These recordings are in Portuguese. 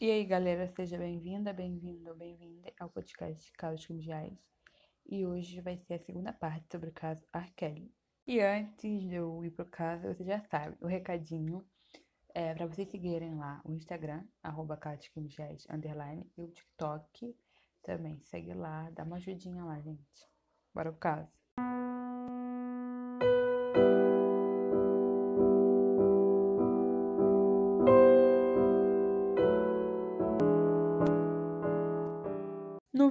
E aí, galera, seja bem-vinda, bem-vindo bem-vinda ao podcast Casos Criminais. E hoje vai ser a segunda parte sobre o caso R. E antes de eu ir pro caso, você já sabe, o recadinho é para vocês seguirem lá o Instagram, arroba underline, e o TikTok também. Segue lá, dá uma ajudinha lá, gente. Bora pro caso.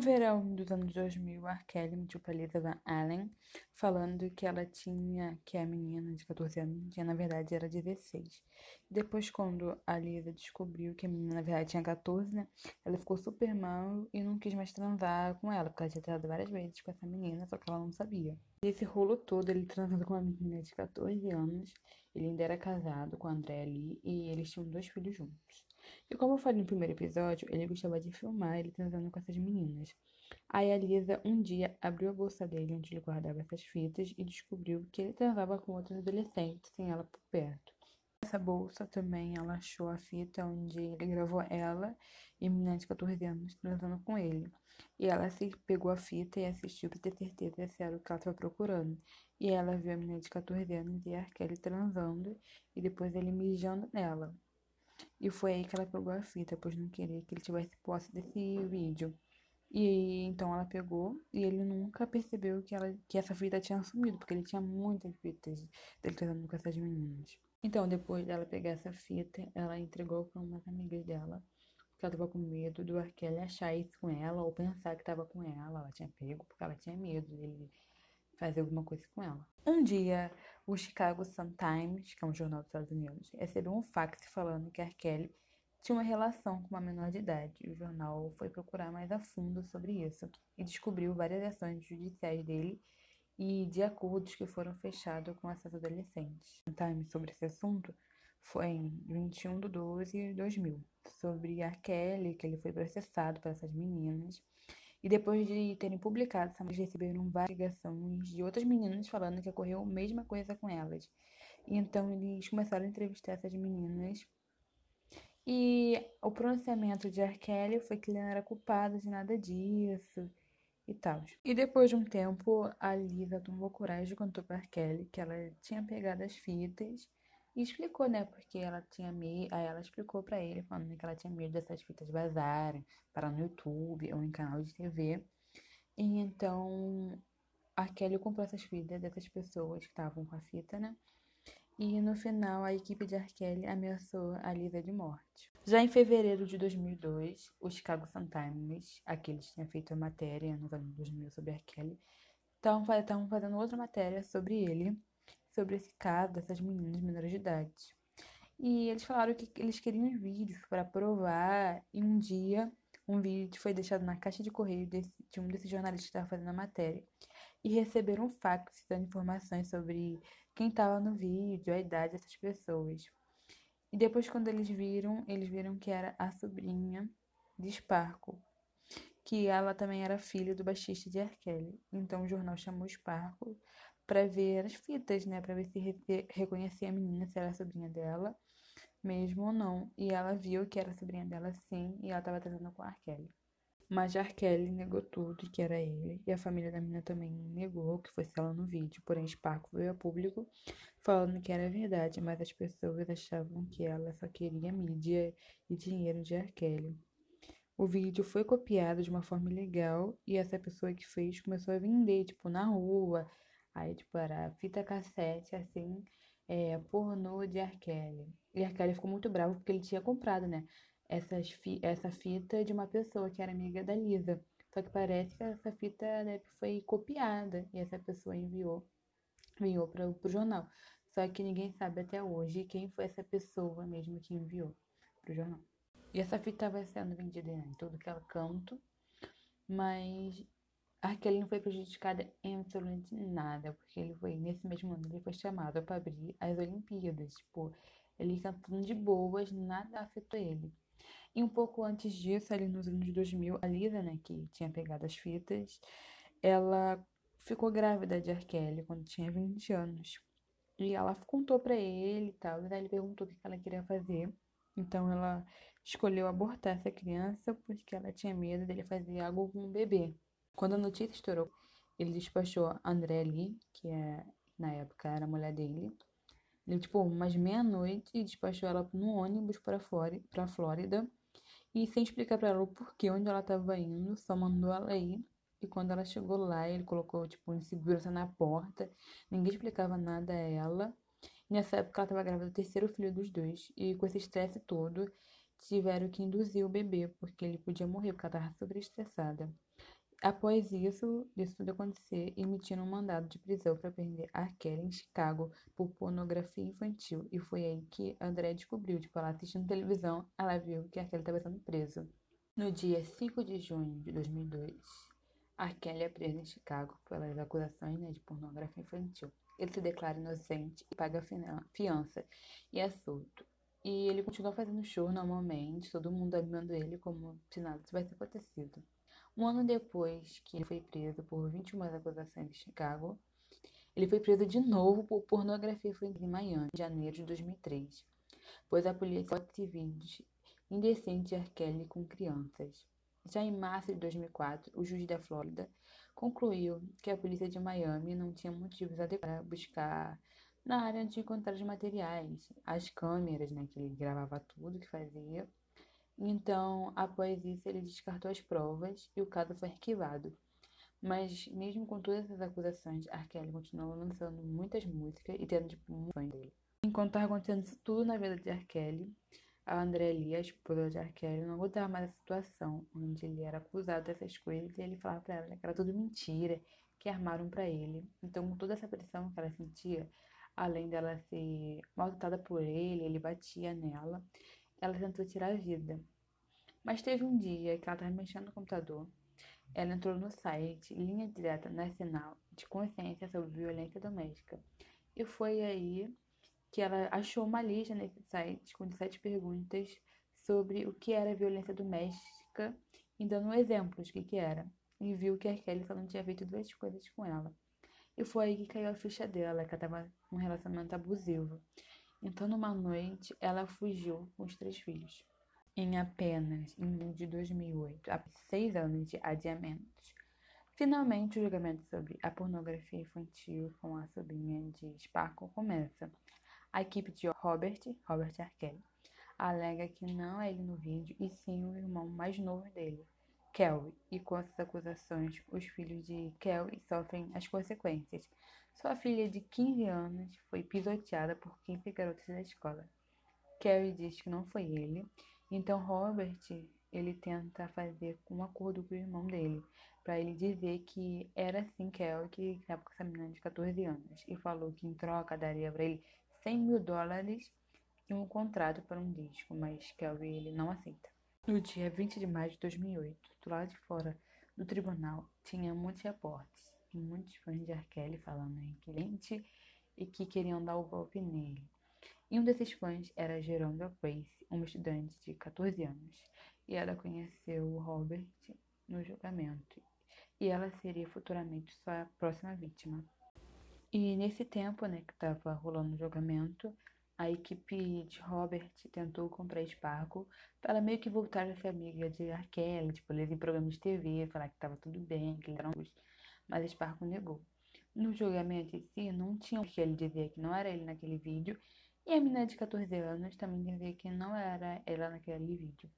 Verão dos anos 2000, a Kelly mentiu pra Lisa Van Allen, falando que ela tinha, que a menina de 14 anos tinha, na verdade, era 16. Depois, quando a Lisa descobriu que a menina, na verdade, tinha 14, né, ela ficou super mal e não quis mais transar com ela, porque ela tinha tratado várias vezes com essa menina, só que ela não sabia. Esse rolo todo, ele transando com uma menina de 14 anos, ele ainda era casado com a Andrea Lee e eles tinham dois filhos juntos. E como eu falei no primeiro episódio, ele gostava de filmar ele transando com essas meninas. Aí a Lisa um dia abriu a bolsa dele onde ele guardava essas fitas e descobriu que ele transava com outros adolescentes sem ela por perto. Nessa bolsa também ela achou a fita onde ele gravou ela e menina de 14 anos transando com ele. E ela se pegou a fita e assistiu para ter certeza se era o que ela estava procurando. E ela viu a menina de 14 anos e a Kelly transando e depois ele mijando nela. E foi aí que ela pegou a fita, pois não queria que ele tivesse posse desse vídeo. E então ela pegou e ele nunca percebeu que, ela, que essa fita tinha sumido, porque ele tinha muitas fitas dele trazendo com essas meninas. Então, depois dela pegar essa fita, ela entregou para umas amigas dela, porque ela tava com medo do Arkelly achar isso com ela ou pensar que tava com ela. Ela tinha pego porque ela tinha medo dele fazer alguma coisa com ela. Um dia, o Chicago Sun-Times, que é um jornal dos Estados Unidos, recebeu um fax falando que a Kelly tinha uma relação com uma menor de idade. O jornal foi procurar mais a fundo sobre isso e descobriu várias ações judiciais dele e de acordos que foram fechados com essas adolescentes. O Times sobre esse assunto foi em 21 de 12 de 2000, sobre a Kelly, que ele foi processado por essas meninas e depois de terem publicado eles receberam várias ligações de outras meninas falando que ocorreu a mesma coisa com elas. E então eles começaram a entrevistar essas meninas. E o pronunciamento de R. Kelly foi que ele não era culpado de nada disso e tal. E depois de um tempo, a Lisa tomou coragem e contou para. Kelly que ela tinha pegado as fitas e explicou, né, porque ela tinha medo. Aí ela explicou para ele, falando que ela tinha medo dessas fitas vazarem para no YouTube ou em canal de TV. E então a Kelly comprou essas fitas dessas pessoas que estavam com a fita, né? E no final a equipe de R. Ameaçou a Lisa de morte. Já em fevereiro de 2002, o Chicago Sun-Times, aqueles que tinham feito a matéria nos anos 2000 sobre R. Estavam fazendo outra matéria sobre ele sobre esse caso dessas meninas menores de idade. E eles falaram que eles queriam vídeos para provar, e um dia um vídeo foi deixado na caixa de correio desse, de um desses jornalistas que estava fazendo a matéria. E receberam um fax dando informações sobre quem estava no vídeo, a idade dessas pessoas. E depois, quando eles viram, eles viram que era a sobrinha de Sparkle, que ela também era filha do baixista de R. Kelly. Então o jornal chamou Sparkle para ver as fitas, né, para ver se re reconhecia a menina, se era a sobrinha dela, mesmo ou não. E ela viu que era sobrinha dela sim, e ela estava tratando com a Kelly. Mas a Kelly negou tudo que era ele, e a família da menina também negou que fosse ela no vídeo. Porém, Sparco veio a público falando que era verdade, mas as pessoas achavam que ela só queria mídia e dinheiro de R. Kelly. O vídeo foi copiado de uma forma ilegal e essa pessoa que fez começou a vender, tipo, na rua, Aí, tipo, era fita cassete, assim, é, pornô de R. E R. Ficou muito bravo porque ele tinha comprado, né? Essas fi essa fita de uma pessoa que era amiga da Lisa. Só que parece que essa fita né, foi copiada e essa pessoa enviou, enviou para o jornal. Só que ninguém sabe até hoje quem foi essa pessoa mesmo que enviou para o jornal. E essa fita vai sendo vendida em todo que é canto, mas a Kelly não foi prejudicada em absolutamente nada, porque ele foi, nesse mesmo ano, ele foi chamado para abrir as Olimpíadas. Tipo, ele cantando de boas, nada afetou ele. E um pouco antes disso, ali nos anos 2000, a Lisa, né, que tinha pegado as fitas, ela ficou grávida de R. Quando tinha 20 anos. E ela contou para ele e tal, e ele perguntou o que ela queria fazer. Então ela escolheu abortar essa criança porque ela tinha medo dele fazer algo com o bebê. Quando a notícia estourou, ele despachou André Lee, que é, na época era a mulher dele, ele, tipo, umas meia-noite despachou ela no ônibus para a Flórida e sem explicar para ela o porquê, onde ela estava indo, só mandou ela ir. E quando ela chegou lá, ele colocou, tipo, insegurança na porta, ninguém explicava nada a ela. Nessa época, ela estava grávida do terceiro filho dos dois, e com esse estresse todo, tiveram que induzir o bebê, porque ele podia morrer, porque ela estava super estressada. Após isso, isso tudo acontecer, emitiram um mandado de prisão para prender a Kelly em Chicago por pornografia infantil. E foi aí que André descobriu, tipo, ela assistindo televisão, ela viu que a Kelly estava sendo presa. No dia 5 de junho de 2002, a Kelly é presa em Chicago pelas acusações né, de pornografia infantil. Ele se declara inocente e paga fiança e é solto. E ele continua fazendo show normalmente, todo mundo animando ele como se nada tivesse acontecido. Um ano depois que ele foi preso por 21 acusações em Chicago, ele foi preso de novo por pornografia em Miami, em janeiro de 2003, pois a polícia fotos e vídeos indecentes de R. Kelly com crianças. Já em março de 2004, o juiz da Flórida concluiu que a polícia de Miami não tinha motivos adequados para buscar na área de encontrar os materiais, as câmeras, né, que ele gravava tudo que fazia, então, após isso, ele descartou as provas e o caso foi arquivado. Mas, mesmo com todas essas acusações, R. Kelly continuou lançando muitas músicas e tendo, tipo, um fã dele. Enquanto estava acontecendo isso tudo na vida de R. Kelly, a André Lee, a esposa de R. Kelly, não aguentava mais a situação onde ele era acusado dessas coisas e ele falava pra ela que era tudo mentira, que armaram para ele. Então, com toda essa pressão que ela sentia, além dela ser maltratada por ele, ele batia nela ela tentou tirar a vida. Mas teve um dia que ela estava mexendo no computador. Ela entrou no site Linha Direta Nacional de Consciência sobre Violência Doméstica. E foi aí que ela achou uma lista nesse site com sete perguntas sobre o que era violência doméstica e dando exemplos do que, que era. E viu que a Kelly só não tinha feito duas coisas com ela. E foi aí que caiu a ficha dela, que ela estava num relacionamento abusivo. Então, numa noite, ela fugiu com os três filhos. Em apenas em de 2008, após seis anos de adiamentos, finalmente o julgamento sobre a pornografia infantil com a sobrinha de Sparkle começa. A equipe de Robert, Robert Arkell, alega que não é ele no vídeo e sim o irmão mais novo dele, Kelly, e com essas acusações, os filhos de Kelly sofrem as consequências. Sua filha de 15 anos foi pisoteada por 15 garotas da escola. Kelly diz que não foi ele, então Robert ele tenta fazer um acordo com o irmão dele, para ele dizer que era sim Kelly que estava com essa menina de 14 anos, e falou que em troca daria para ele 100 mil dólares e um contrato para um disco, mas Kelly ele não aceita. No dia 20 de maio de 2008, do lado de fora do tribunal, tinha muitos reportes e muitos fãs de R. falando em cliente e que queriam dar o golpe nele. E um desses fãs era Jerome Grace, uma estudante de 14 anos, e ela conheceu o Robert no julgamento, e ela seria futuramente sua próxima vítima. E nesse tempo, né, que estava rolando o julgamento, a equipe de Robert tentou comprar Sparkle para meio que voltar a ser amiga de Arkelle, tipo, eles em programas de TV, falar que estava tudo bem, que eles eram mas Sparkle negou. No julgamento em si, não tinha o que ele dizer que não era ele naquele vídeo, e a menina de 14 anos também dizia que não era ela naquele vídeo.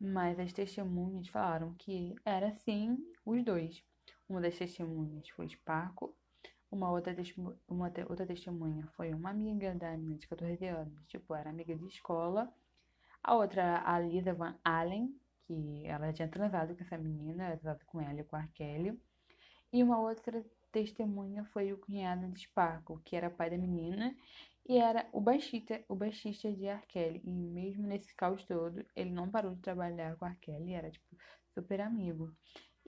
Mas as testemunhas falaram que era sim os dois. Uma das testemunhas foi Sparkle, uma outra, uma outra testemunha foi uma amiga da menina de 14 anos, tipo, era amiga de escola. A outra, a Lisa Van Allen, que ela tinha transado com essa menina, transado com ela e com a Kelly. E uma outra testemunha foi o cunhado de Sparkle, que era pai da menina e era o baixista, o baixista de Arkelle. E mesmo nesse caos todo, ele não parou de trabalhar com Arkelle, era tipo super amigo.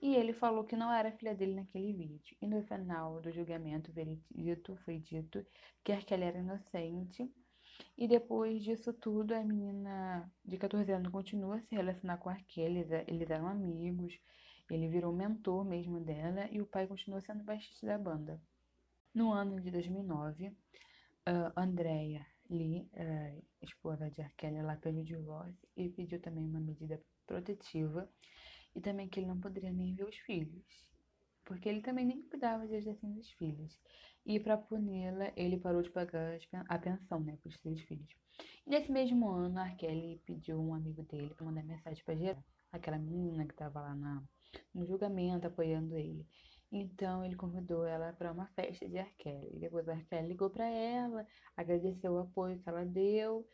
E ele falou que não era filha dele naquele vídeo. E no final do julgamento veredito foi dito que Arkelle era inocente. E depois disso tudo, a menina de 14 anos continua a se relacionar com eles, eles eram amigos. Ele virou mentor mesmo dela e o pai continuou sendo baixista da banda. No ano de 2009, uh, Andrea Lee, a esposa de Arkele, ela pediu divórcio e pediu também uma medida protetiva e também que ele não poderia nem ver os filhos, porque ele também nem cuidava de assim dos filhos. E para puni-la, ele parou de pagar a pensão, né, para os três filhos. E nesse mesmo ano, Arkele pediu um amigo dele para mandar mensagem para gerar aquela menina que estava lá na, no julgamento apoiando ele. Então ele convidou ela para uma festa de Arkele. Depois Arkele ligou para ela, agradeceu o apoio que ela deu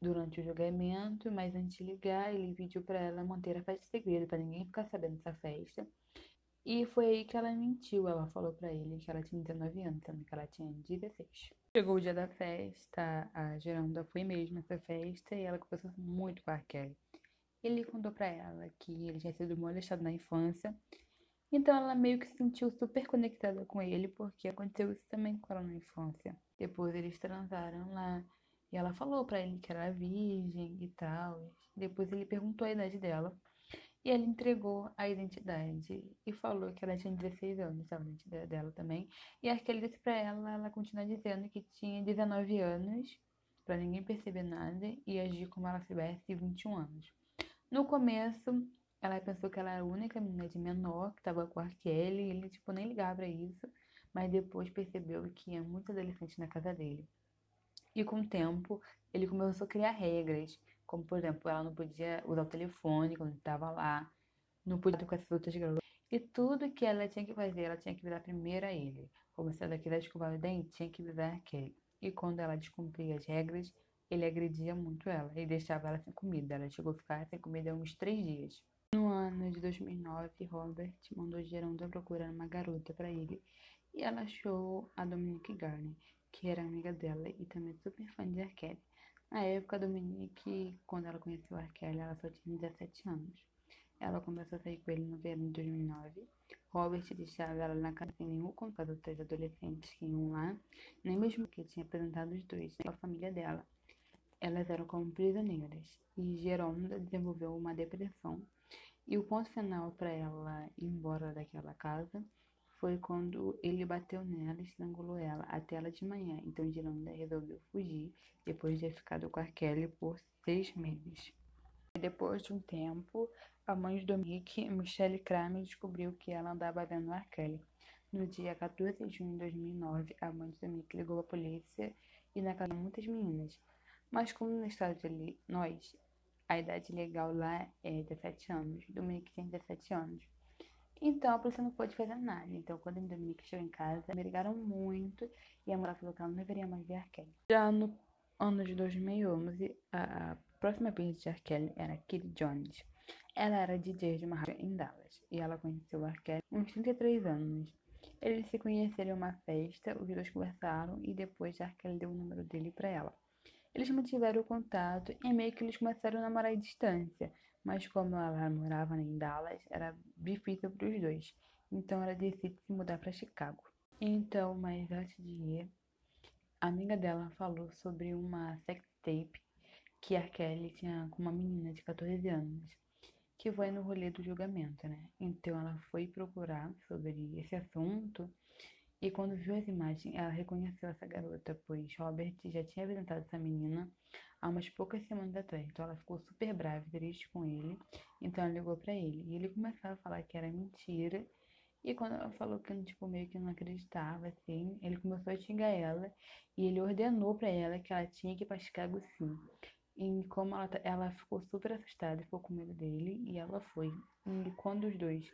durante o julgamento, mas antes de ligar, ele pediu para ela manter a festa segredo, para ninguém ficar sabendo dessa festa. E foi aí que ela mentiu. Ela falou para ele que ela tinha 19 anos, sendo que ela tinha 16. Chegou o dia da festa, a Geranda foi mesmo nessa festa e ela conversou muito com a Kelly. Ele contou para ela que ele tinha sido molestado na infância então ela meio que se sentiu super conectada com ele, porque aconteceu isso também com ela na infância. Depois eles transaram lá e ela falou para ele que era virgem e tal. Depois ele perguntou a idade dela e ela entregou a identidade e falou que ela tinha 16 anos, estava a identidade dela também. E acho que ele disse para ela, ela continua dizendo que tinha 19 anos, para ninguém perceber nada e agir como ela tivesse 21 anos. No começo, ela pensou que ela era a única menina de menor que estava com a Kelly e ele, tipo, nem ligava pra isso. Mas depois percebeu que tinha muitos adolescentes na casa dele. E com o tempo, ele começou a criar regras. Como, por exemplo, ela não podia usar o telefone quando estava lá. Não podia com essas outras garotas. E tudo que ela tinha que fazer, ela tinha que virar primeiro a ele. Como se ela quisesse escovar o dente, tinha que virar a Kelly. E quando ela descumpria as regras, ele agredia muito ela e deixava ela sem comida. Ela chegou a ficar sem comida uns três dias. No ano de 2009, Robert mandou Geralda procurar uma garota para ele e ela achou a Dominique Garner, que era amiga dela e também super fã de R. Na época, a Dominique, quando ela conheceu R. ela só tinha 17 anos. Ela começou a sair com ele no verão de 2009. Robert deixava ela na casa sem nenhum contato dos adolescentes que iam lá, nem mesmo que tinha apresentado os dois à família dela. Elas eram como prisioneiras e Geronda desenvolveu uma depressão e o ponto final para ela ir embora daquela casa foi quando ele bateu nela e estrangulou ela até ela de manhã. Então Giranda resolveu fugir depois de ter ficado com a Kelly por seis meses. Depois de um tempo, a mãe de Dominique, Michelle Kramer, descobriu que ela andava vendo a Kelly. No dia 14 de junho de 2009, a mãe de Dominique ligou a polícia e na casa de muitas meninas. Mas como no estado de Illinois, a idade legal lá é 17 anos. Dominique tem 17 anos. Então a polícia não pôde fazer nada. Então quando a Dominique chegou em casa, me ligaram muito e a mulher falou que ela não deveria mais ver Arkelle. Já no ano de 2011, a, a próxima pista de Arkelle era Kitty Jones. Ela era DJ de uma rádio em Dallas e ela conheceu Arkelle uns 33 anos. Eles se conheceram em uma festa, os dois conversaram e depois Arkelle deu o número dele para ela. Eles mantiveram o contato e meio que eles começaram a namorar à distância, mas como ela morava em Dallas, era difícil para os dois. Então ela decide se mudar para Chicago. Então, mas antes de ir, a amiga dela falou sobre uma sex tape que a Kelly tinha com uma menina de 14 anos, que foi no rolê do julgamento, né? Então ela foi procurar sobre esse assunto e quando viu as imagens, ela reconheceu essa garota, pois Robert já tinha apresentado essa menina há umas poucas semanas atrás. Então ela ficou super brava e triste com ele. Então ela ligou para ele. E ele começou a falar que era mentira. E quando ela falou que tipo, meio que não acreditava, assim, ele começou a xingar ela. E ele ordenou para ela que ela tinha que ir pra Chicago sim. E como ela, ela ficou super assustada, ficou com medo dele. E ela foi. E quando os dois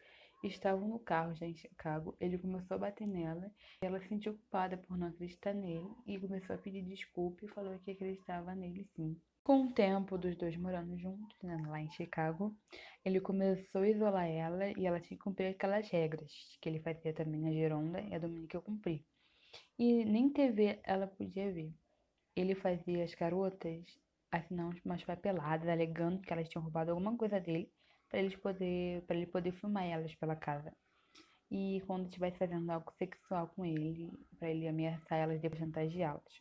estavam no carro já em Chicago, ele começou a bater nela. Ela se sentiu culpada por não acreditar nele e começou a pedir desculpa e falou que acreditava nele sim. Com o tempo dos dois morando juntos, né, lá em Chicago, ele começou a isolar ela e ela tinha que cumprir aquelas regras que ele fazia também a Geronda e a Dominica cumprir. E nem TV ela podia ver. Ele fazia as garotas assinar umas papeladas alegando que elas tinham roubado alguma coisa dele para eles poder para ele poder filmar elas pela casa. E quando estivesse fazendo algo sexual com ele, para ele ameaçar elas e depois chantageá-las.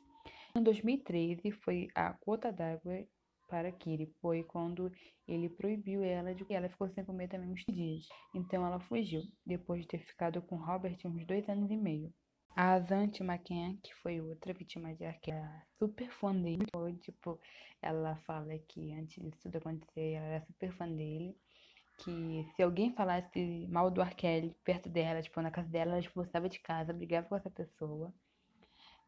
Em 2013 foi a gota d'água para Kiri, foi quando ele proibiu ela de ela ficou sem comer também uns dias. Então ela fugiu, depois de ter ficado com Robert uns dois anos e meio. A Zante McCann, que foi outra vítima de Arquette, super fã dele. Foi, tipo, ela fala que antes disso tudo acontecer, ela era super fã dele. Que se alguém falasse mal do Arkelly perto dela, tipo, na casa dela, ela expulsava de casa, brigava com essa pessoa.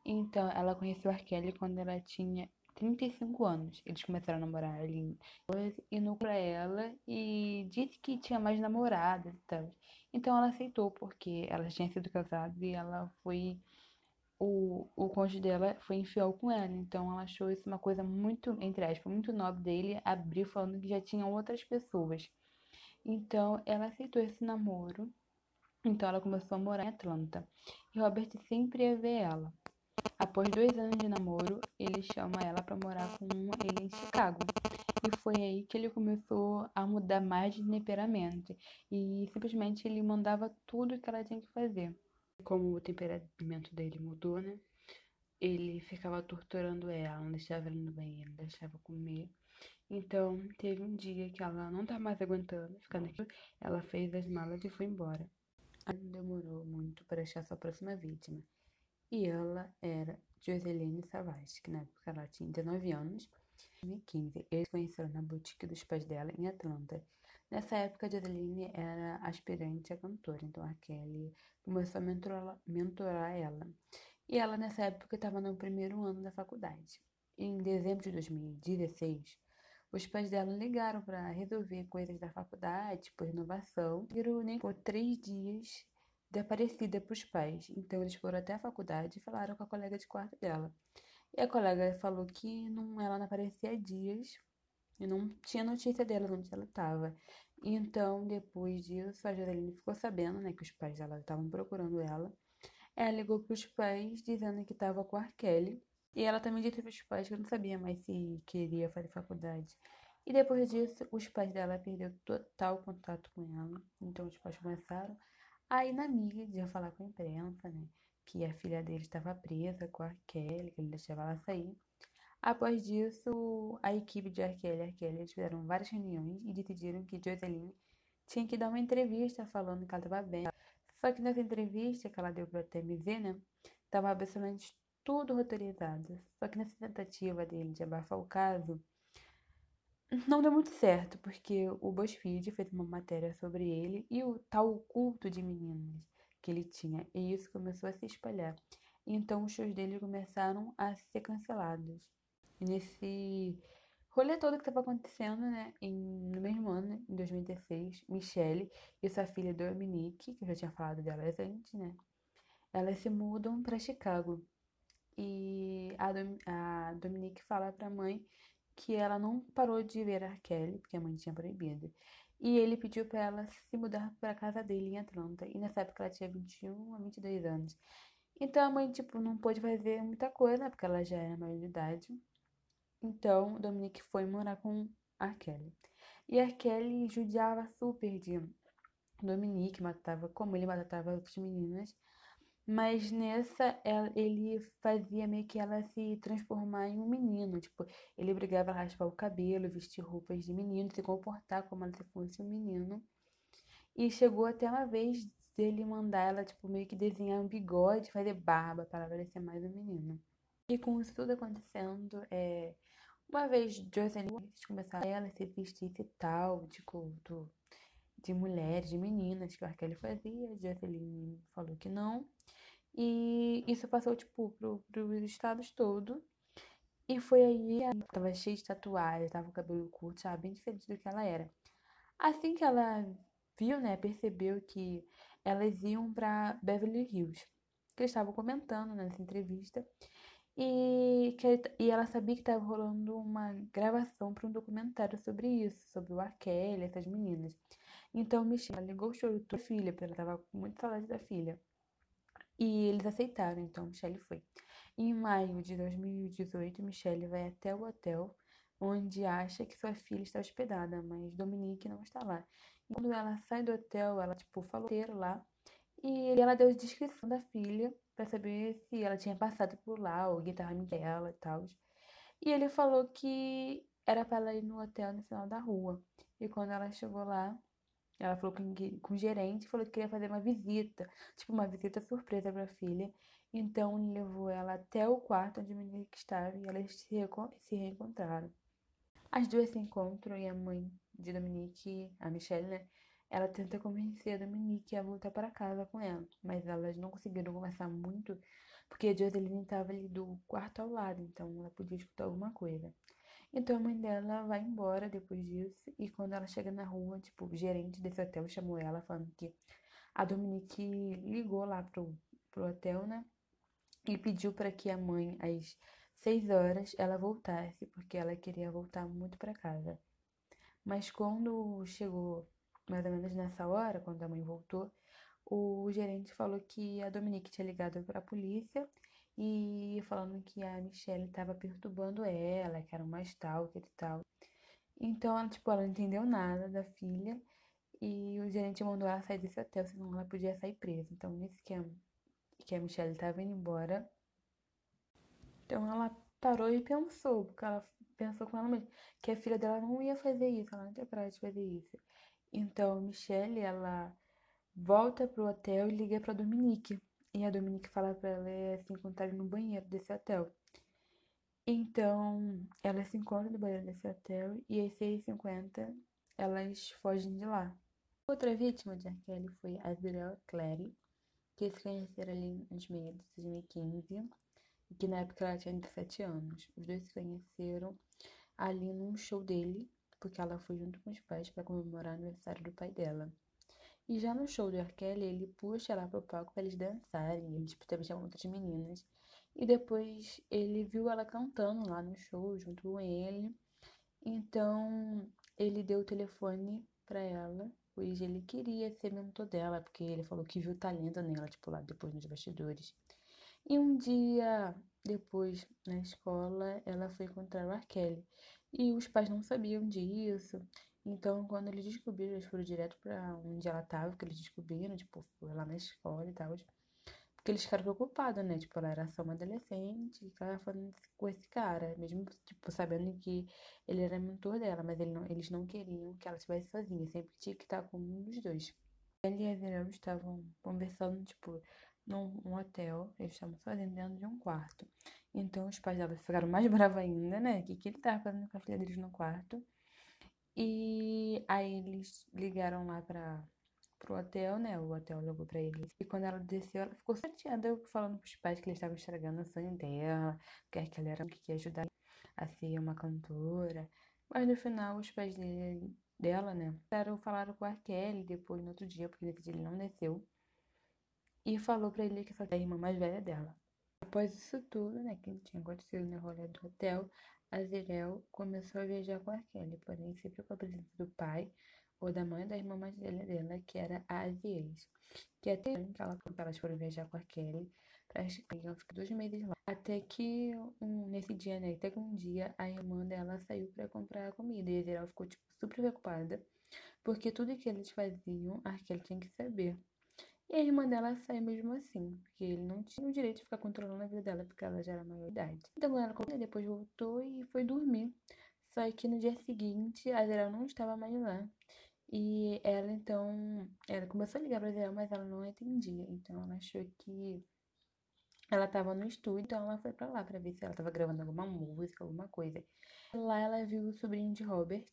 Então, ela conheceu o Arkelly quando ela tinha 35 anos. Eles começaram a namorar ali e no pra ela e disse que tinha mais namoradas e tal. Então ela aceitou porque ela tinha sido casada e ela foi o, o cônjuge dela foi infiel com ela. Então ela achou isso uma coisa muito, entre aspas, muito nobre dele abrir falando que já tinham outras pessoas. Então ela aceitou esse namoro. Então ela começou a morar em Atlanta. E Robert sempre ia ver ela. Após dois anos de namoro, ele chama ela para morar com ele em Chicago. E foi aí que ele começou a mudar mais de temperamento. E simplesmente ele mandava tudo que ela tinha que fazer. Como o temperamento dele mudou, né? Ele ficava torturando ela, não deixava ela no banheiro, não deixava comer. Então, teve um dia que ela não tá mais aguentando ficar naquilo. Ela fez as malas e foi embora. Não demorou muito para achar sua próxima vítima. E ela era Joseline Savage, que na época ela tinha 19 anos. Em 2015, eles conheceram na boutique dos pais dela em Atlanta. Nessa época, Joseline era aspirante a cantora, então a Kelly começou a mentorar ela. E ela, nessa época, estava no primeiro ano da faculdade. Em dezembro de 2016, os pais dela ligaram para resolver coisas da faculdade, tipo renovação. Viram nem por três dias desaparecida para os pais. Então eles foram até a faculdade e falaram com a colega de quarto dela. E a colega falou que não, ela não aparecia há dias e não tinha notícia dela onde ela estava. Então, depois disso, a Joseline ficou sabendo né, que os pais dela estavam procurando ela. Ela ligou para os pais dizendo que estava com a Kelly. E ela também disse para os pais que não sabia mais se queria fazer faculdade. E depois disso, os pais dela perderam total contato com ela. Então, os pais começaram Aí na mídia falar com a imprensa, né, que a filha dele estava presa com a Kelly, que ele deixava ela sair. Após disso, a equipe de Arkelly e Arkelly eles fizeram várias reuniões e decidiram que Joseline tinha que dar uma entrevista falando que ela estava bem. Só que nessa entrevista que ela deu para a TMZ, né, estava absolutamente tudo roteirizado. Só que nessa tentativa dele de abafar o caso, não deu muito certo, porque o BuzzFeed fez uma matéria sobre ele e o tal culto de meninas que ele tinha, e isso começou a se espalhar. Então os shows dele começaram a ser cancelados. E nesse rolê todo que estava acontecendo, né, em, no mesmo ano, em 2016, Michelle e sua filha Dominique, que eu já tinha falado delas antes, né, elas se mudam para Chicago. E a, Dom, a Dominique fala para a mãe que ela não parou de ver a Kelly, porque a mãe tinha proibido. E ele pediu para ela se mudar para casa dele em Atlanta. E nessa época ela tinha 21 a 22 anos. Então a mãe, tipo, não pôde fazer muita coisa, porque ela já era maior de idade. Então Dominique foi morar com a Kelly. E a Kelly judiava super de Dominique, matava como ele matava outras meninas. Mas nessa, ele fazia meio que ela se transformar em um menino. Tipo, ele brigava a raspar o cabelo, vestir roupas de menino, se comportar como se fosse um menino. E chegou até uma vez dele mandar ela, tipo, meio que desenhar um bigode, fazer barba para parecer mais um menino. E com isso tudo acontecendo, é... uma vez Jocelyn começaram ela se vestir e tal, de culto de mulheres, de meninas, que o Arkelly fazia. Jocelyn falou que não. E isso passou, tipo, pro, pros estados todo. E foi aí, ela tava cheia de tatuagem, tava com o cabelo curto, sabe? Bem diferente do que ela era. Assim que ela viu, né, percebeu que elas iam para Beverly Hills. Que eles estavam comentando nessa entrevista. E, que, e ela sabia que estava rolando uma gravação para um documentário sobre isso, sobre o Arkelle, essas meninas. Então, Michelle ligou o choro da filha, porque ela estava com muita saudade da filha. E eles aceitaram, então Michelle foi. Em maio de 2018, Michelle vai até o hotel onde acha que sua filha está hospedada, mas Dominique não está lá. E quando ela sai do hotel, ela tipo falou lá e ela deu a descrição da filha para saber se ela tinha passado por lá ou alguém estava ela e tal. E ele falou que era para ela ir no hotel no final da rua. E quando ela chegou lá, ela falou com, com o gerente, falou que queria fazer uma visita, tipo uma visita surpresa para a filha. Então levou ela até o quarto onde a menina estava e elas se, se reencontraram. As duas se encontram e a mãe de Dominique, a Michelle, né? Ela tenta convencer a Dominique a voltar para casa com ela, mas elas não conseguiram conversar muito porque a Joseline estava ali do quarto ao lado, então ela podia escutar alguma coisa. Então a mãe dela vai embora depois disso e quando ela chega na rua, tipo, o gerente desse hotel chamou ela falando que a Dominique ligou lá pro, pro hotel, né? E pediu para que a mãe, às seis horas, ela voltasse, porque ela queria voltar muito para casa. Mas quando chegou mais ou menos nessa hora, quando a mãe voltou, o gerente falou que a Dominique tinha ligado para a polícia e falando que a Michelle estava perturbando ela, que era uma stalker e tal. Então, tipo, ela não entendeu nada da filha e o gerente mandou ela sair desse hotel, senão ela podia sair presa. Então, nesse que a, que a Michelle estava indo embora, então ela parou e pensou, porque ela pensou com ela mesma que a filha dela não ia fazer isso, ela não tinha coragem de fazer isso. Então, Michelle, ela volta pro hotel e liga pra Dominique. E a Dominique fala pra ela se encontrar no banheiro desse hotel. Então, ela se encontra no banheiro desse hotel e às 6h50 elas fogem de lá. Outra vítima de R. foi Azriel Clary, que se conheceram ali nos meio de 2015 e que na época ela tinha 17 anos. Os dois se conheceram ali num show dele, porque ela foi junto com os pais para comemorar o aniversário do pai dela. E já no show do R. Kelly, ele puxa ela pro palco para eles dançarem. Ele, tipo, também chama muitas meninas. E depois ele viu ela cantando lá no show junto com ele. Então ele deu o telefone para ela, pois ele queria ser mentor dela, porque ele falou que viu talento nela, tipo, lá depois nos bastidores. E um dia depois, na escola, ela foi encontrar o R. E os pais não sabiam disso. Então, quando eles descobriram, eles foram direto pra onde ela tava, que eles descobriram, tipo, foi lá na escola e tal. Porque eles ficaram preocupados, né? Tipo, ela era só uma adolescente e ela falando com esse cara, mesmo, tipo, sabendo que ele era mentor dela, mas ele não, eles não queriam que ela estivesse sozinha, sempre tinha que estar com um dos dois. Ele e a Verão estavam conversando, tipo, num um hotel, eles estavam sozinhos dentro de um quarto. Então os pais dela ficaram mais bravos ainda, né? O que, que ele tava fazendo com a filha deles no quarto. E aí eles ligaram lá para pro hotel, né? O hotel ligou pra eles. E quando ela desceu, ela ficou chateada falando pros pais que eles estavam estragando o sonho dela, que ela era que ia ajudar a ser uma cantora. Mas no final, os pais dele, dela, né? Falaram com a Kelly depois, no outro dia, porque ele não desceu e falou para ele que essa é a irmã mais velha dela. Após isso tudo, né, que tinha acontecido no rolê do hotel, Azirel começou a viajar com a Kelly, porém sempre com a presença do pai ou da mãe da irmã mais velha dela, que era a Aziez. Que até que ela, elas foram viajar com a Kelly, praticamente ficou dois meses lá. Até que um, nesse dia, né, até que um dia a irmã dela saiu para comprar comida e a Azirel ficou tipo, super preocupada, porque tudo que eles faziam, a Kelly tinha que saber. E a irmã dela saiu mesmo assim, porque ele não tinha o direito de ficar controlando a vida dela, porque ela já era maior idade. Então ela depois voltou e foi dormir. Só que no dia seguinte, a Zerel não estava mais lá. E ela então, ela começou a ligar pra Zerel, mas ela não atendia. Então ela achou que ela estava no estúdio, então ela foi para lá para ver se ela estava gravando alguma música, alguma coisa. Lá ela viu o sobrinho de Robert,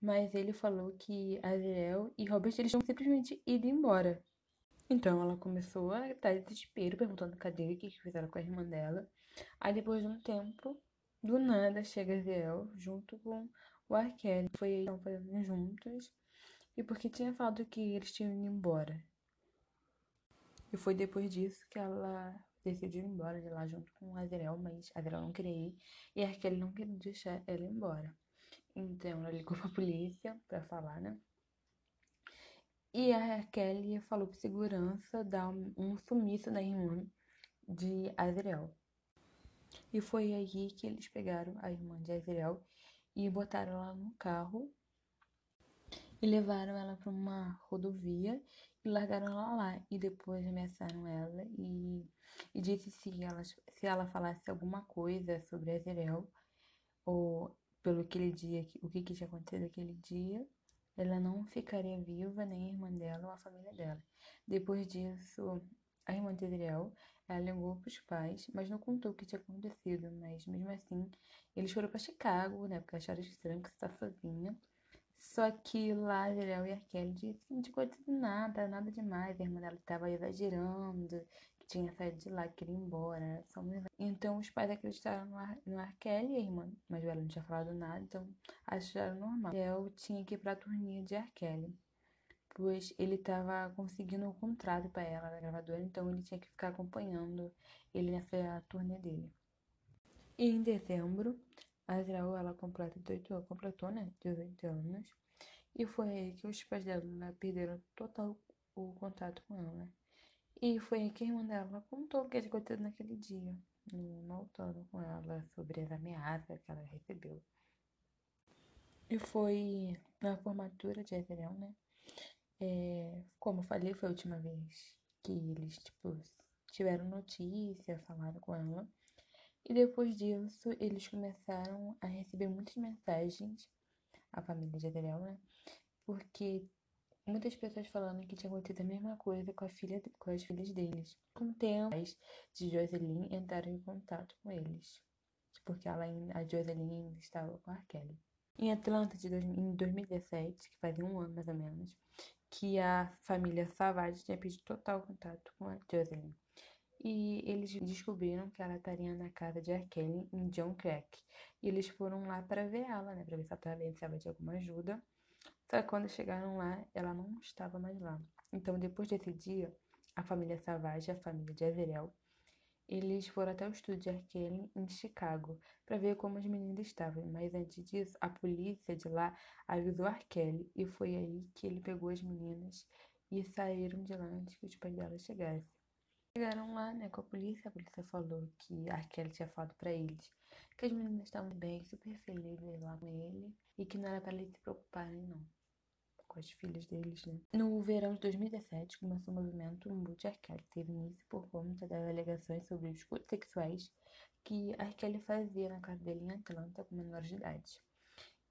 mas ele falou que a Zerel e Robert eles tinham simplesmente ido embora. Então ela começou a estar de desespero, perguntando cadê, o que, fizeram com a irmã dela. Aí depois de um tempo, do nada chega Ziel junto com o Arkelly. Foi eles estavam fazendo juntos. E porque tinha falado que eles tinham ido embora. E foi depois disso que ela decidiu ir embora de lá junto com Azrael, mas Azrael não queria ir. E Arkelly não queria deixar ela ir embora. Então ela ligou pra polícia pra falar, né? E a Kelly falou para segurança dar um sumiço da irmã de Azriel. E foi aí que eles pegaram a irmã de Azriel e botaram ela no carro e levaram ela para uma rodovia e largaram ela lá. E depois ameaçaram ela e, e disse se ela, se ela falasse alguma coisa sobre Azriel ou pelo aquele dia, o que, que tinha acontecido aquele dia, ela não ficaria viva, nem a irmã dela ou a família dela. Depois disso, A irmã de Adriel, ela ligou para os pais, mas não contou o que tinha acontecido. Mas mesmo assim, eles foram para Chicago, né? Porque acharam estranho que você tá sozinha. Só que lá Adriel e a Kelly disse que não tinha acontecido nada, nada demais. A irmã dela estava exagerando, tinha saído de lá, que queria ir embora, só Então os pais acreditaram no, Ar no Kelly, a irmã mas ela não tinha falado nada, então acharam normal. Adriel tinha que ir para a turnê de R. Kelly pois ele estava conseguindo um contrato para ela da gravadora, então ele tinha que ficar acompanhando ele nessa turnê dele. E em dezembro, a Azrael ela completa 18, completou, né, 18 anos, e foi aí que os pais dela perderam total o contato com ela. E foi que a irmã dela contou o que acontecido naquele dia, no, no outono com ela, sobre as ameaças que ela recebeu. E foi na formatura de Azrael, né, é, como eu falei, foi a última vez que eles, tipo, tiveram notícia, falaram com ela. E depois disso, eles começaram a receber muitas mensagens, a família de Adriel, né? Porque muitas pessoas falando que tinha acontecido a mesma coisa com, a filha, com as filhas deles. Com o tempo, de Jocelyn entraram em contato com eles. Porque ela, a Jocelyn estava com a Kelly. Em Atlanta, de dois, em 2017, que fazia um ano mais ou menos, que a família Savage tinha pedido total contato com a Jocelyn. E eles descobriram que ela estaria na casa de Arkellen em John Crack. E eles foram lá para ver ela, né? Para ver se ela precisava de alguma ajuda. Só que quando chegaram lá, ela não estava mais lá. Então, depois desse dia, a família Savage, a família de Azerel, eles foram até o estúdio de R. em Chicago para ver como as meninas estavam, mas antes disso, a polícia de lá avisou R. Kelly e foi aí que ele pegou as meninas e saíram de lá antes que os pais delas chegassem. Chegaram lá, né, com a polícia, a polícia falou que R. Kelly tinha falado para eles que as meninas estavam bem, super felizes lá com ele e que não era para eles se preocuparem, não com as filhas deles, né? No verão de 2017, começou o movimento Multi Kelly. Teve início por conta das alegações sobre os cultos sexuais que. Kelly fazia na casa dele em Atlanta com menores de idade.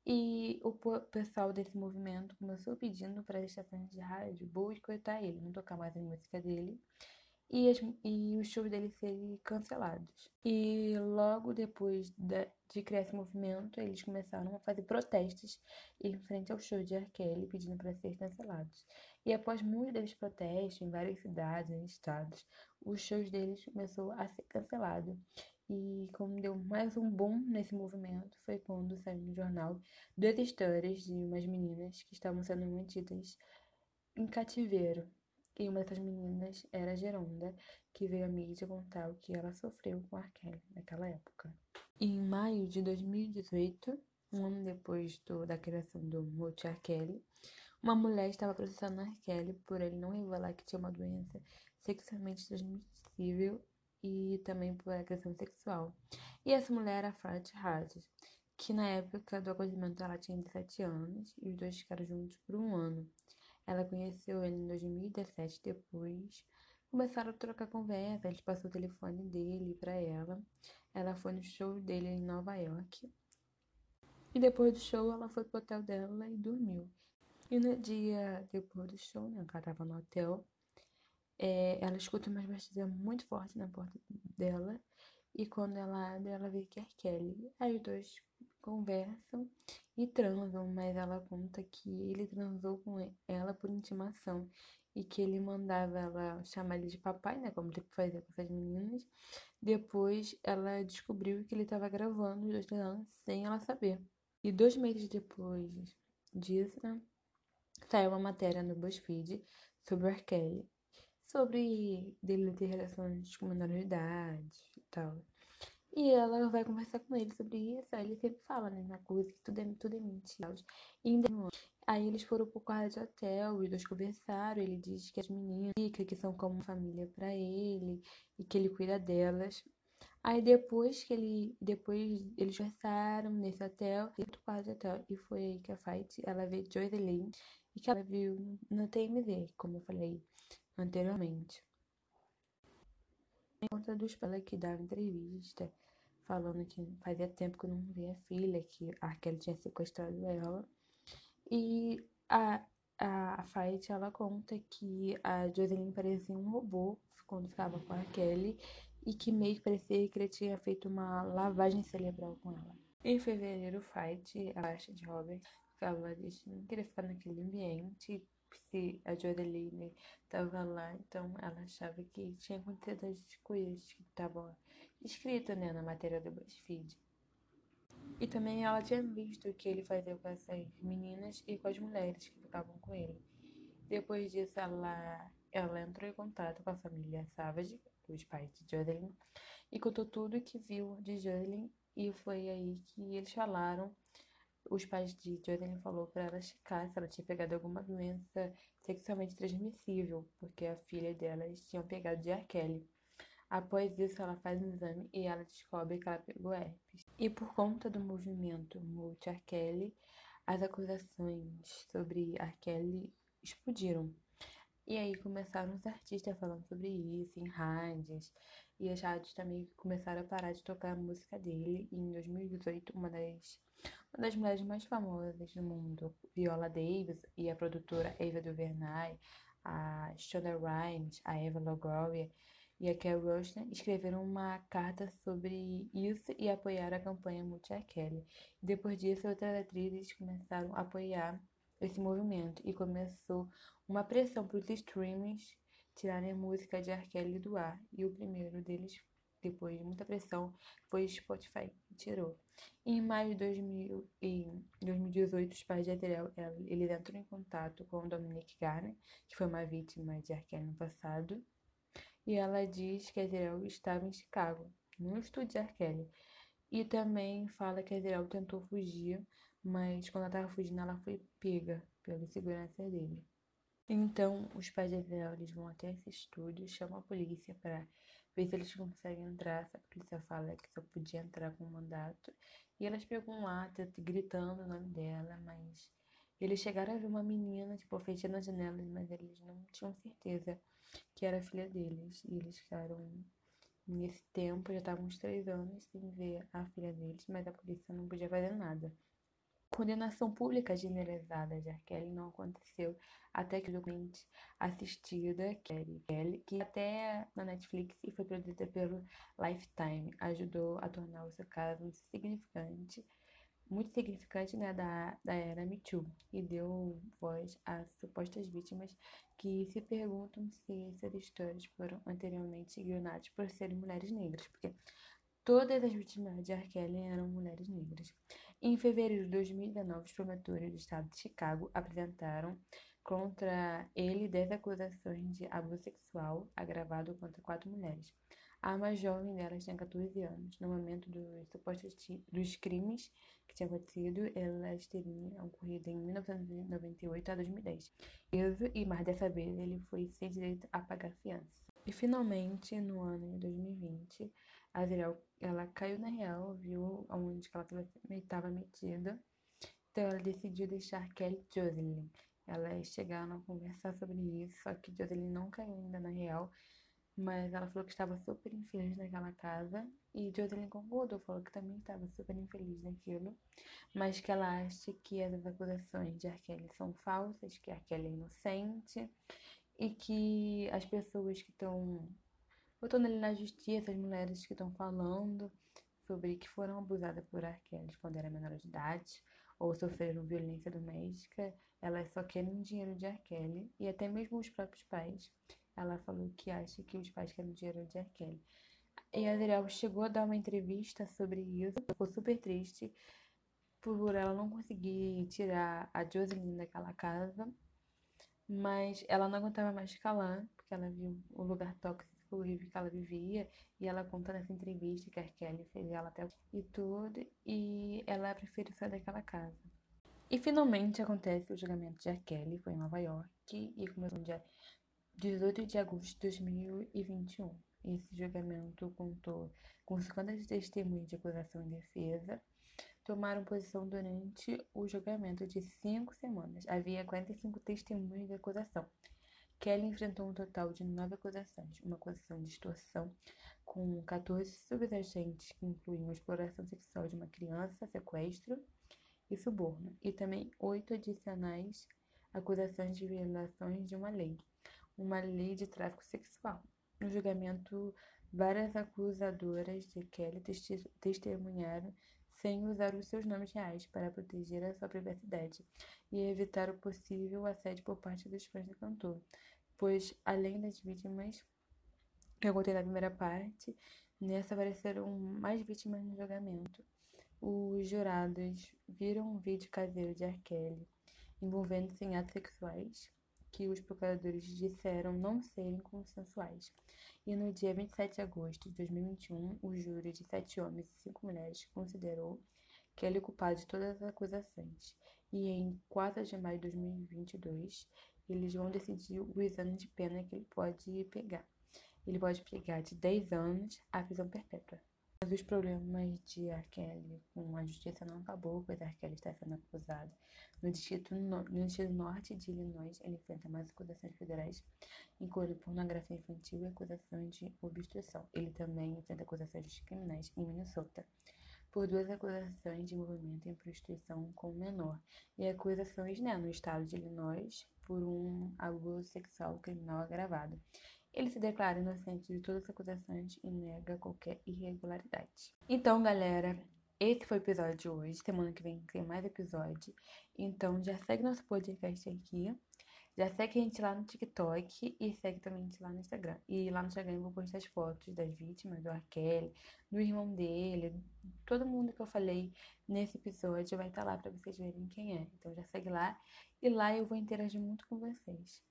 E o pessoal desse movimento começou pedindo para as estações de rádio boicotar ele, não tocar mais a música dele e, as, e os shows dele serem cancelados. E logo depois de, criar esse movimento, eles começaram a fazer protestos em frente ao show de R. Kelly, pedindo para ser cancelados. E após muitos desses protestos em várias cidades e estados, os shows deles começou a ser cancelado. E como deu mais um boom nesse movimento, foi quando saiu no jornal duas histórias de umas meninas que estavam sendo mantidas em cativeiro e uma dessas meninas era a Geronda, que veio à mídia contar o que ela sofreu com Arkelle naquela época. Em maio de 2018, um ano depois do, da criação do Multi Arkelle, uma mulher estava processando Arkelle por ele não revelar que tinha uma doença sexualmente transmissível e também por agressão sexual. E essa mulher era Frat Hart, que na época do acontecimento ela tinha 17 anos e os dois ficaram juntos por um ano. Ela conheceu ele em 2017 depois. Começaram a trocar conversa, ele passou o telefone dele para ela. Ela foi no show dele em Nova York. E depois do show, ela foi pro hotel dela e dormiu. E no dia depois do show, né, ela tava no hotel, é, ela escuta umas batidas muito fortes na porta dela. E quando ela abre, ela vê que é Kelly. Aí os dois conversam e transam, mas ela conta que ele transou com ela por intimação e que ele mandava ela chamar ele de papai, né, como ele fazia com essas meninas. Depois ela descobriu que ele estava gravando os dois transando sem ela saber. E dois meses depois disso, né, saiu uma matéria no BuzzFeed sobre o. Kelly, sobre dele ter relações com menores de idade tal. E ela vai conversar com ele sobre isso. Aí ele sempre fala, né, na coisa, que tudo é, tudo é mentira. E aí eles foram pro quarto de hotel, os dois conversaram. Ele diz que as meninas que são como família para ele e que ele cuida delas. Aí depois que ele. Depois eles conversaram nesse hotel, quarto de hotel. E foi aí que a Fight ela vê Lane e que ela viu no TMZ, como eu falei anteriormente. Conta dos pela que dava entrevista falando que fazia tempo que não via a filha, que a Kelly tinha sequestrado ela. E a, a Fight ela conta que a Jocelyn parecia um robô quando ficava com a Kelly e que meio que parecia que ele tinha feito uma lavagem cerebral com ela. Em fevereiro, Fight, a baixa de Robert, ficava dizendo que queria ficar naquele ambiente se a Jodeline estava lá, então ela achava que tinha acontecido as coisas que estavam escritas né, na matéria do BuzzFeed. E também ela tinha visto o que ele fazia com essas meninas e com as mulheres que ficavam com ele. Depois disso, ela, ela entrou em contato com a família Savage, os pais de Jodeline, e contou tudo o que viu de Jodeline. E foi aí que eles falaram os pais de Jocelyn falou para ela checar se ela tinha pegado alguma doença sexualmente transmissível, porque a filha delas tinha pegado de R. Kelly. Após isso, ela faz um exame e ela descobre que ela pegou herpes. E por conta do movimento multi R. Kelly, as acusações sobre R. Explodiram. E aí começaram os artistas falando sobre isso em rádios. E as rádios também começaram a parar de tocar a música dele. E em 2018, uma das uma das mulheres mais famosas do mundo, Viola Davis e a produtora Ava DuVernay, a Shonda Rhimes, a Eva Longoria e a Kel Rochner escreveram uma carta sobre isso e apoiaram a campanha Multi Kelly. Depois disso, outras atrizes começaram a apoiar esse movimento e começou uma pressão para os streamings tirarem a música de R. Do ar. E o primeiro deles depois de muita pressão, foi Spotify que tirou. Em maio de 2000, em 2018, os pais de Adele, eles entram em contato com Dominique Garner, que foi uma vítima de R. no passado, e ela diz que Adele estava em Chicago, no estúdio de R. E também fala que Adele tentou fugir, mas quando ela estava fugindo, ela foi pega pela segurança dele. Então, os pais Adele eles vão até esse estúdio, chamam a polícia para ver se eles conseguem entrar. A polícia fala que só podia entrar com mandato. E elas pegam lá, gritando o nome dela, mas eles chegaram a ver uma menina, tipo, fechando as janelas, mas eles não tinham certeza que era filha deles. E eles ficaram, nesse tempo, já estavam uns três anos sem ver a filha deles, mas a polícia não podia fazer nada. Condenação pública generalizada de R. não aconteceu até que o documento assistida Kelly, Kelly, que até na Netflix e foi produzida pelo Lifetime, ajudou a tornar o seu caso significante, muito significante né, da, da era Me Too, e deu voz às supostas vítimas que se perguntam se essas histórias foram anteriormente ignoradas por serem mulheres negras, porque todas as vítimas de R. Kelly eram mulheres negras. Em fevereiro de 2019, os promotores do estado de Chicago apresentaram contra ele 10 acusações de abuso sexual agravado contra quatro mulheres. A mais jovem delas tinha 14 anos. No momento dos supostos dos crimes que tinham acontecido, elas teriam ocorrido em 1998 a 2010. Isso, e mais dessa vez, ele foi sem direito a pagar fiança. E finalmente, no ano de 2020, a Azriel, ela caiu na real, viu onde ela estava metida. Então ela decidiu deixar Kelly Jocelyn, elas chegaram a conversar sobre isso, só que Jocelyn não caiu ainda na real, mas ela falou que estava super infeliz naquela casa e Jocelyn concordou, falou que também estava super infeliz naquilo, mas que ela acha que as acusações de Arkelle são falsas, que Arkelle é inocente e que as pessoas que estão botando ali na justiça, as mulheres que estão falando sobre que foram abusadas por Arkelle quando era menor de idade ou sofreram violência doméstica, elas só querem dinheiro de R. e até mesmo os próprios pais. Ela falou que acha que os pais querem dinheiro de R. E a Adriel chegou a dar uma entrevista sobre isso, ficou super triste por ela não conseguir tirar a Jocelyn daquela casa, mas ela não aguentava mais lá, porque ela viu o lugar tóxico horrível que ela vivia, e ela conta nessa entrevista que a Kelly fez ela até e tudo, e ela prefere sair daquela casa. E finalmente acontece o julgamento de. Kelly, foi em Nova York, e começou no dia 18 de agosto de 2021. Esse julgamento contou com 50 testemunhas de acusação e defesa, tomaram posição durante o julgamento de cinco semanas. Havia 45 testemunhas de acusação. Kelly enfrentou um total de nove acusações, uma acusação de extorsão, com 14 subagentes que incluíam exploração sexual de uma criança, sequestro, e suborno, e também oito adicionais acusações de violações de uma lei, uma lei de tráfico sexual. No julgamento, várias acusadoras de Kelly testemunharam sem usar os seus nomes reais para proteger a sua privacidade e evitar o possível assédio por parte dos fãs do cantor, pois, além das vítimas que eu contei na primeira parte, nessa apareceram mais vítimas no julgamento. Os jurados viram um vídeo caseiro de R. Kelly envolvendo-se em atos sexuais que os procuradores disseram não serem consensuais. E no dia 27 de agosto de 2021, o júri de sete homens e cinco mulheres considerou que ele é culpado de todas as acusações. E em 4 de maio de 2022, eles vão decidir os anos de pena que ele pode pegar. Ele pode pegar de 10 anos à prisão perpétua. Mas os problemas de R. Com a justiça não acabou, pois R. Está sendo acusado. No distrito, no, no distrito norte de Illinois, ele enfrenta mais acusações federais, incluindo pornografia infantil e acusações de obstrução. Ele também enfrenta acusações criminais em Minnesota por duas acusações de envolvimento em prostituição com menor e acusações né, no estado de Illinois por um abuso sexual criminal agravado. Ele se declara inocente de todas as acusações e nega qualquer irregularidade. Então, galera, esse foi o episódio de hoje. Semana que vem tem mais episódio. Então, já segue nosso podcast aqui. Já segue a gente lá no TikTok e segue também a gente lá no Instagram. E lá no Instagram eu vou postar as fotos das vítimas, do Arkelly, do irmão dele, todo mundo que eu falei nesse episódio vai estar lá para vocês verem quem é. Então já segue lá e lá eu vou interagir muito com vocês.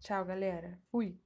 Tchau, galera. Fui!